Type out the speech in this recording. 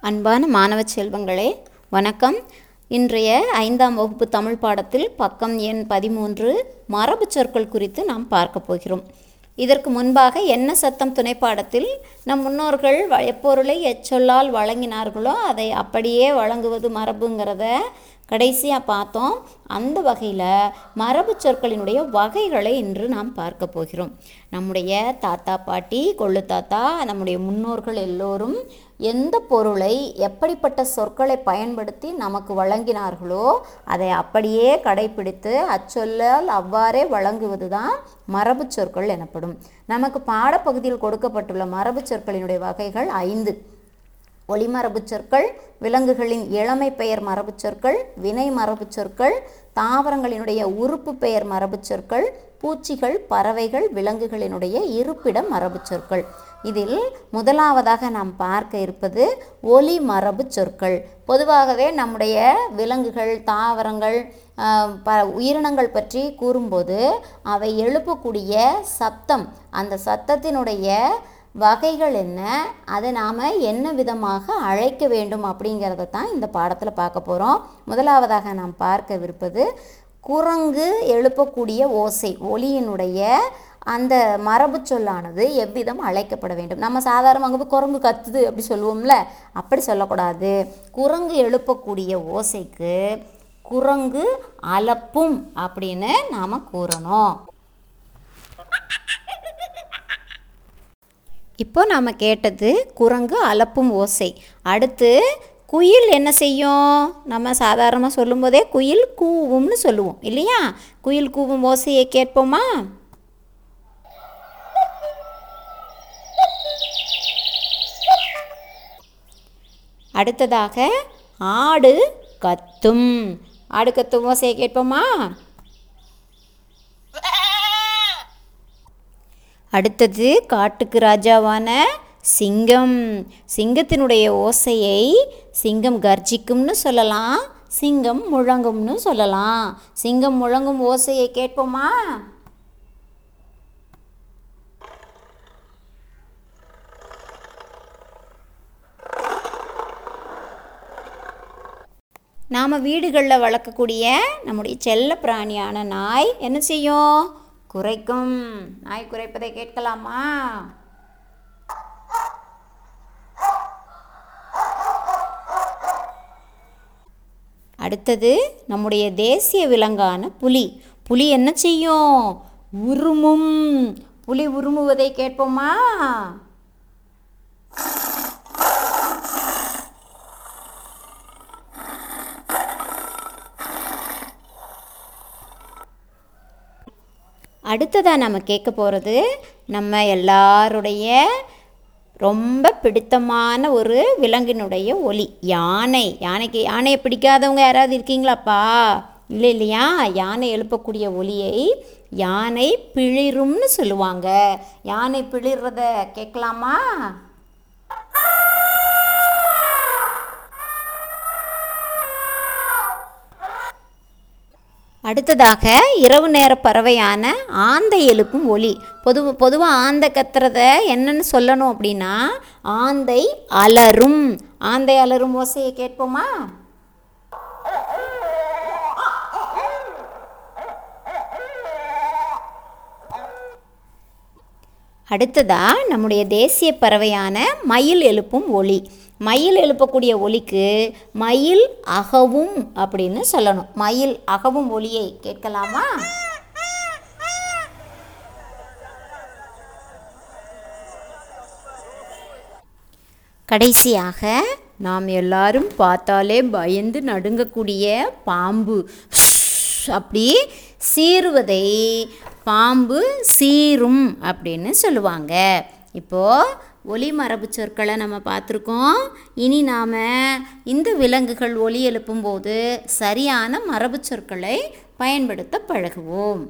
அன்பான மாணவ செல்வங்களே வணக்கம். இன்றைய ஐந்தாம் வகுப்பு தமிழ் பாடத்தில் பக்கம் எண் பதிமூன்று மரபு சொற்கள் குறித்து நாம் பார்க்க போகிறோம். இதற்கு முன்பாக என்ன சத்தம் துணை பாடத்தில் நம் முன்னோர்கள் வ- எப்பொருளை எச்சொல்லால் வழங்கினார்களோ அதை அப்படியே வழங்குவது மரபுங்கிறத கடைசியாக பார்த்தோம். அந்த வகையில் மரபு சொற்களினுடைய வகைகளை இன்று நாம் பார்க்க போகிறோம். நம்முடைய தாத்தா பாட்டி கொள்ளு தாத்தா நம்முடைய முன்னோர்கள் எல்லோரும் எந்த பொருளை எப்படிப்பட்ட சொற்களை பயன்படுத்தி நமக்கு வழங்கினார்களோ அதை அப்படியே கடைப்பிடித்து அச்சொல்லால் அவ்வாறே வழங்குவது தான் மரபு சொற்கள் எனப்படும். நமக்கு பாடப்பகுதியில் கொடுக்கப்பட்டுள்ள மரபு சொற்களினுடைய வகைகள் ஐந்து. ஒளிமரபு சொற்கள் விலங்குகளின் இளமை பெயர் மரபு சொற்கள் வினை மரபுச் சொற்கள் தாவரங்களினுடைய உறுப்பு பெயர் மரபு சொற்கள் பூச்சிகள் பறவைகள் விலங்குகளினுடைய இருப்பிடம் மரபு சொற்கள் இதில் முதலாவதாக நாம் பார்க்க இருப்பது ஒலி மரபுச் சொற்கள் பொதுவாகவே நம்முடைய விலங்குகள் தாவரங்கள் ப உயிரினங்கள் பற்றி கூறும்போது அவை எழுப்பக்கூடிய சத்தம் அந்த சத்தத்தினுடைய வகைகள் என்ன? அதை நாம் என்ன விதமாக அழைக்க வேண்டும் அப்படிங்கிறத தான் இந்த பாடத்தில் பார்க்க போகிறோம் முதலாவதாக நாம் பார்க்கவிருப்பது குரங்கு எழுப்பக்கூடிய ஓசை ஒலியினுடைய அந்த மரபு சொல்லானது எவ்விதம் அழைக்கப்பட வேண்டும். நம்ம சாதாரணமாக போய் குரங்கு கத்துது அப்படி சொல்லுவோம்ல அப்படி சொல்லக்கூடாது. குரங்கு எழுப்பக்கூடிய ஓசைக்கு குரங்கு அலப்பும் அப்படின்னு நாம் கூறணும். இப்போ நாம் கேட்டது குரங்கு அலப்பும் ஓசை. அடுத்து குயில் என்ன செய்யும்? நம்ம சாதாரணமாக சொல்லும்போதே குயில் கூவும்னு சொல்லுவோம் இல்லையா? குயில் கூவும் ஓசையை கேட்போமா? அடுத்ததாக ஆடு கத்தும். ஆடு கத்தும் ஓசையை கேட்போமா? அடுத்தது காட்டுக்கு ராஜாவான சிங்கம். சிங்கத்தினுடைய ஓசையை சிங்கம் கர்ஜிக்கும்னு சொல்லலாம் சிங்கம் முழங்கும்னு சொல்லலாம். சிங்கம் முழங்கும் ஓசையை கேட்போமா? நாம் வீடுகளில் வளர்க்கக்கூடிய நம்முடைய செல்ல பிராணியான நாய் என்ன செய்யும்? குறைக்கும். நாய் குறைப்பதை கேட்கலாமா? அடுத்தது நம்முடைய தேசிய விலங்கான புலி. புலி என்ன செய்யும்? உருமும். புலி உருமுவதை கேட்போமா? அடுத்ததாக நம்ம கேட்க போகிறது நம்ம எல்லாருடைய ரொம்ப பிடித்தமான ஒரு விலங்கினுடைய ஒலி யானை. யானைக்கு யானையை பிடிக்காதவங்க யாராவது இருக்கீங்களாப்பா? இல்லை இல்லையா? யானை எழுப்பக்கூடிய ஒலியை யானை பிளிரும்னு சொல்லுவாங்க. யானை பிளிர்றத கேட்கலாமா? அடுத்ததாக இரவு நேர பறவையான ஆந்தை எழுப்பும் ஒலி பொது பொதுவாக ஆந்தை கத்துறத என்னன்னு சொல்லணும் அப்படின்னா ஆந்தை அலரும். ஆந்தை அலறும் ஓசையை கேட்போமா? அடுத்ததாக நம்முடைய தேசிய பறவையான மயில் எழுப்பும் ஒளி மயில் எழுப்பக்கூடிய ஒலிக்கு மயில் அகவும் அப்படின்னு சொல்லணும். மயில் அகவும் ஒளியை கேட்கலாமா? கடைசியாக நாம் எல்லாரும் பார்த்தாலே பயந்து நடுங்கக்கூடிய பாம்பு. அப்படி சீறுவதை பாம்பு சீரும் அப்படின்னு சொல்லுவாங்க. இப்போது ஒலி மரபு சொற்களை நம்ம பார்த்துருக்கோம். இனி நாம் இந்த விலங்குகள் ஒலி எழுப்பும்போது சரியான மரபு சொற்களை பயன்படுத்த பழகுவோம்.